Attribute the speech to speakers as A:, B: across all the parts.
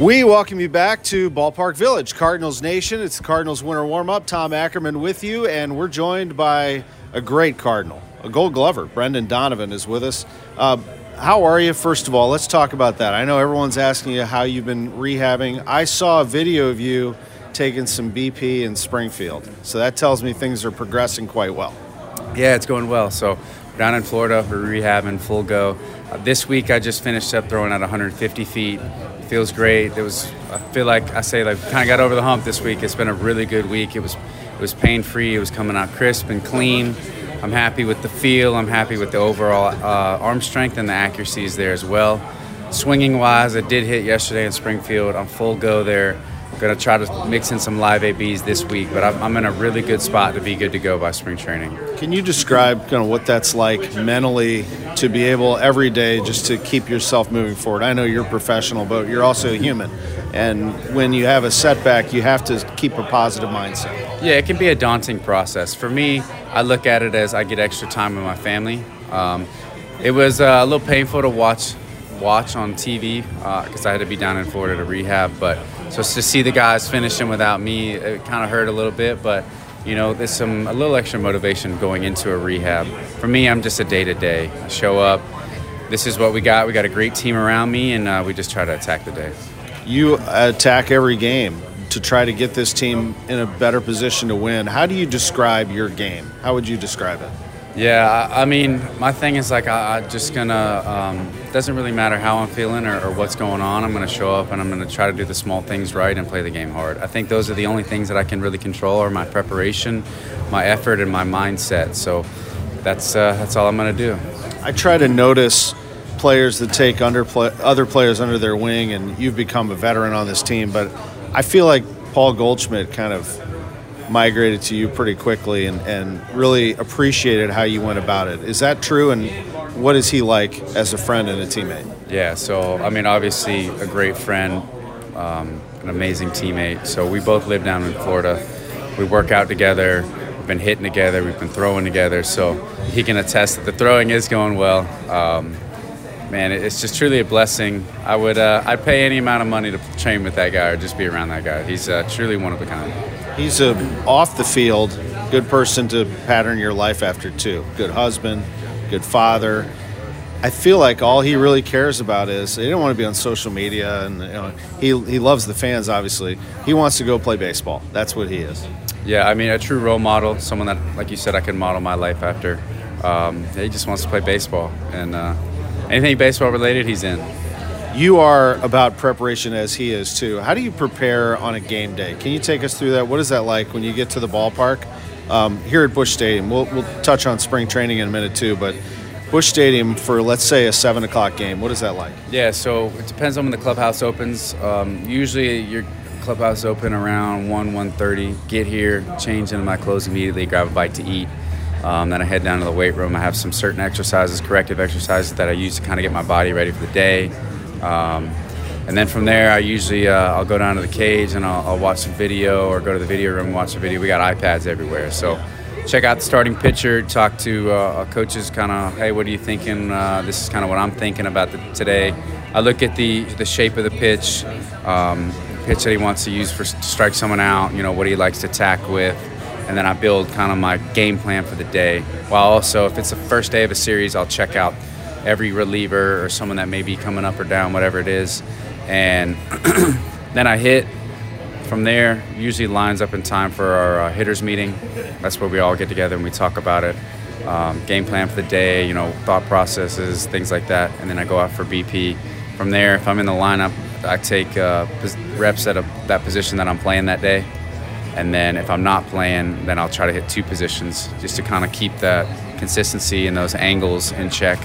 A: We welcome you back to Ballpark Village, Cardinals Nation. It's the Cardinals winter warm up. Tom Ackerman with you, and we're joined by a great Cardinal a gold glover. Brendan Donovan is with us. Uh, how are you, first of all? Let's talk about that. I know everyone's asking you how you've been rehabbing. I saw a video of you taking some BP in Springfield. So that tells me things are progressing quite well.
B: Yeah, it's going well. So down in Florida, for rehab and full go. Uh, this week, I just finished up throwing at 150 feet. Feels great. It was. I feel like I say like kind of got over the hump this week. It's been a really good week. It was. It was pain free. It was coming out crisp and clean. I'm happy with the feel. I'm happy with the overall uh, arm strength and the accuracy is there as well. Swinging wise, I did hit yesterday in Springfield. I'm full go there. I'm going to try to mix in some live ABs this week, but I'm, I'm in a really good spot to be good to go by spring training.
A: Can you describe kind of what that's like mentally to be able every day just to keep yourself moving forward? I know you're professional, but you're also a human. And when you have a setback, you have to keep a positive mindset.
B: Yeah, it can be a daunting process. For me, I look at it as I get extra time with my family. Um, it was uh, a little painful to watch watch on TV because uh, I had to be down in Florida to rehab. But so to see the guys finishing without me, it kind of hurt a little bit. But you know, there's some a little extra motivation going into a rehab. For me, I'm just a day to day. I show up. This is what we got. We got a great team around me, and uh, we just try to attack the day.
A: You attack every game to try to get this team in a better position to win. How do you describe your game? How would you describe it?
B: Yeah, I, mean, my thing is like I, am just gonna. Um, doesn't really matter how I'm feeling or, or what's going on. I'm gonna show up and I'm gonna try to do the small things right and play the game hard. I think those are the only things that I can really control are my preparation, my effort, and my mindset. So that's uh, that's all I'm gonna do.
A: I try to notice players that take under play, other players under their wing, and you've become a veteran on this team, but I feel like Paul Goldschmidt kind of migrated to you pretty quickly and, and really appreciated how you went about it. Is that true? And what is he like as a friend and a teammate?
B: Yeah, so I mean, obviously a great friend, um, an amazing teammate. So we both live down in Florida. We work out together. We've been hitting together. We've been throwing together. So he can attest that the throwing is going well. Um, man, it's just truly a blessing. I would, uh, I'd pay any amount of money to train with that guy or just be around that guy. He's uh, truly one of a kind.
A: He's a off the field good person to pattern your life after too. Good husband, good father. I feel like all he really cares about is he don't want to be on social media, and you know, he he loves the fans. Obviously, he wants to go play baseball. That's what he is.
B: Yeah, I mean, a true role model, someone that, like you said, I can model my life after. Um, he just wants to play baseball, and uh, anything baseball related, he's in.
A: You are about preparation as he is too. How do you prepare on a game day? Can you take us through that? What is that like when you get to the ballpark um, here at Busch Stadium? We'll, we'll touch on spring training in a minute too, but Busch Stadium for let's say a seven o'clock game. What is that like?
B: Yeah, so it depends on when the clubhouse opens. Um, usually your clubhouse open around one one thirty. Get here, change into my clothes immediately, grab a bite to eat. Um, then I head down to the weight room. I have some certain exercises, corrective exercises that I use to kind of get my body ready for the day. Um, and then from there, I usually uh, I'll go down to the cage and I'll, I'll, watch some video or go to the video room and watch a video. We got iPads everywhere, so check out the starting pitcher, talk to uh, coaches, kind of, hey, what are you thinking? Uh, this is kind of what I'm thinking about the, today. I look at the the shape of the pitch, um, pitch that he wants to use for to strike someone out. You know what he likes to attack with and then I build kind of my game plan for the day. While also, if it's the first day of a series, I'll check out every reliever or someone that may be coming up or down, whatever it is, and then I hit. From there, usually lines up in time for our uh, hitters meeting. That's where we all get together and we talk about it. um, game plan for the day, you know, thought processes, things like that, and then I go out for BP. From there, if I'm in the lineup, I take uh, reps at a, that position that I'm playing that day, and then if I'm not playing, then I'll try to hit two positions just to kind of keep that consistency and those angles in check.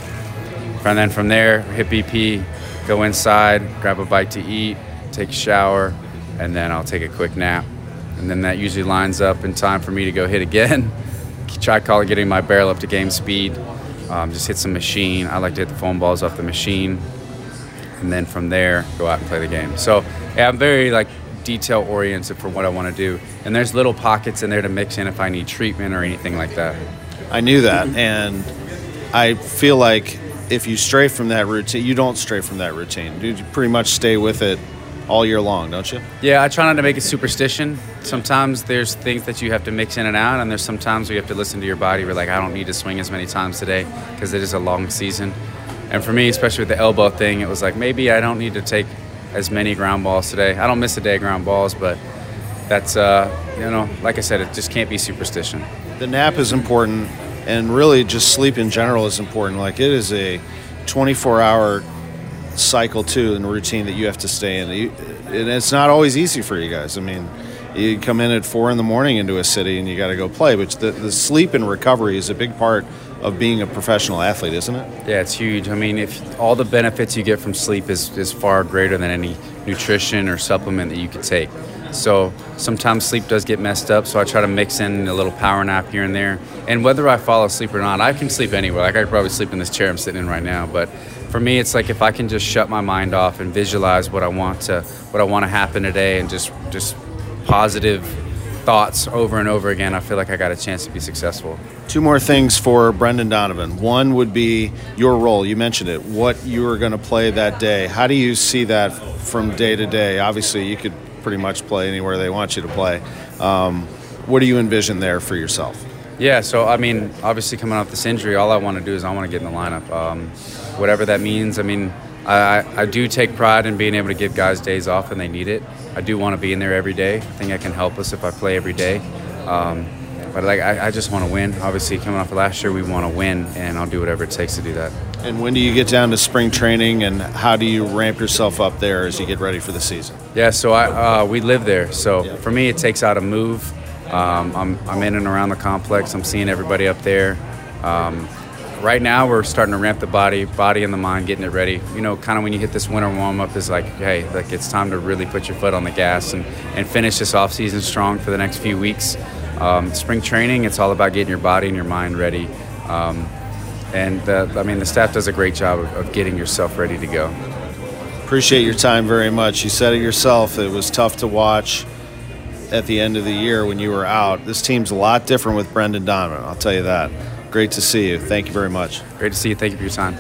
B: And then from there, hit BP, go inside, grab a bite to eat, take a shower, and then I'll take a quick nap. And then that usually lines up in time for me to go hit again. Try calling getting my barrel up to game speed. Um, just hit some machine. I like to hit the foam balls off the machine, and then from there go out and play the game. So yeah, I'm very like detail oriented for what I want to do. And there's little pockets in there to mix in if I need treatment or anything like that.
A: I knew that, and I feel like if you stray from that routine, you don't stray from that routine. You pretty much stay with it all year long, don't you?
B: Yeah, I try not to make it superstition. Sometimes there's things that you have to mix in and out, and there's sometimes you have to listen to your body. We're like, I don't need to swing as many times today because it is a long season. And for me, especially with the elbow thing, it was like maybe I don't need to take as many ground balls today. I don't miss a day of ground balls, but that's uh, you know, like I said, it just can't be superstition.
A: The nap is important, and really just sleep in general is important. Like it is a 24-hour cycle too, and routine that you have to stay in. and it's not always easy for you guys. I mean, you come in at four in the morning into a city and you got to go play, but the, the sleep and recovery is a big part of being a professional athlete, isn't it?
B: Yeah, it's huge. I mean, if all the benefits you get from sleep is, is far greater than any nutrition or supplement that you could take. So sometimes sleep does get messed up, so I try to mix in a little power nap here and there. And whether I fall asleep or not, I can sleep anywhere. Like I could probably sleep in this chair I'm sitting in right now. But for me, it's like if I can just shut my mind off and visualize what I want to what I want to happen today, and just just positive thoughts over and over again, I feel like I got a chance to be successful.
A: Two more things for Brendan Donovan. One would be your role. You mentioned it. What you were going to play that day. How do you see that from day to day? Obviously, you could pretty much play anywhere they want you to play. Um, what do you envision there for yourself?
B: Yeah, so I mean, obviously coming off this injury, all I want to do is I want to get in the lineup. Um, whatever that means. I mean, I, I do take pride in being able to give guys days off when they need it. I do want to be in there every day. I think I can help us if I play every day. Um, but like I, I just want to win. Obviously, coming off of last year, we want to win, and I'll do whatever it takes to do that.
A: And when do you get down to spring training, and how do you ramp yourself up there as you get ready for the season?
B: Yeah, so I uh, we live there. So yeah. for me, it takes out a move. Um, I'm, I'm in and around the complex. I'm seeing everybody up there. Um, right now we're starting to ramp the body, body and the mind, getting it ready. You know, kind of when you hit this winter warm up is like, hey, like it's time to really put your foot on the gas and, and finish this off season strong for the next few weeks. Um, spring training, it's all about getting your body and your mind ready. Um, and the, I mean, the staff does a great job of, of getting yourself ready to go.
A: Appreciate your time very much. You said it yourself. It was tough to watch at the end of the year when you were out. This team's a lot different with Brendan Donovan. I'll tell you that. Great to see you. Thank you very much.
B: Great to see you. Thank you for your time.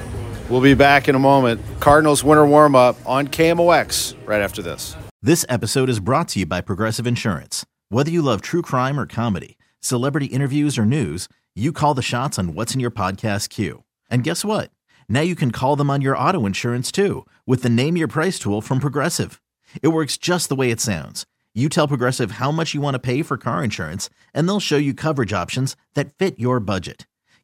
A: We'll be back in a moment. Cardinals winter warm up on KMOX right after this.
C: This episode is brought to you by Progressive Insurance. Whether you love true crime or comedy, celebrity interviews or news, you call the shots on what's in your podcast queue. And guess what? Now you can call them on your auto insurance too with the Name Your Price tool from Progressive. It works just the way it sounds. You tell Progressive how much you want to pay for car insurance, and they'll show you coverage options that fit your budget.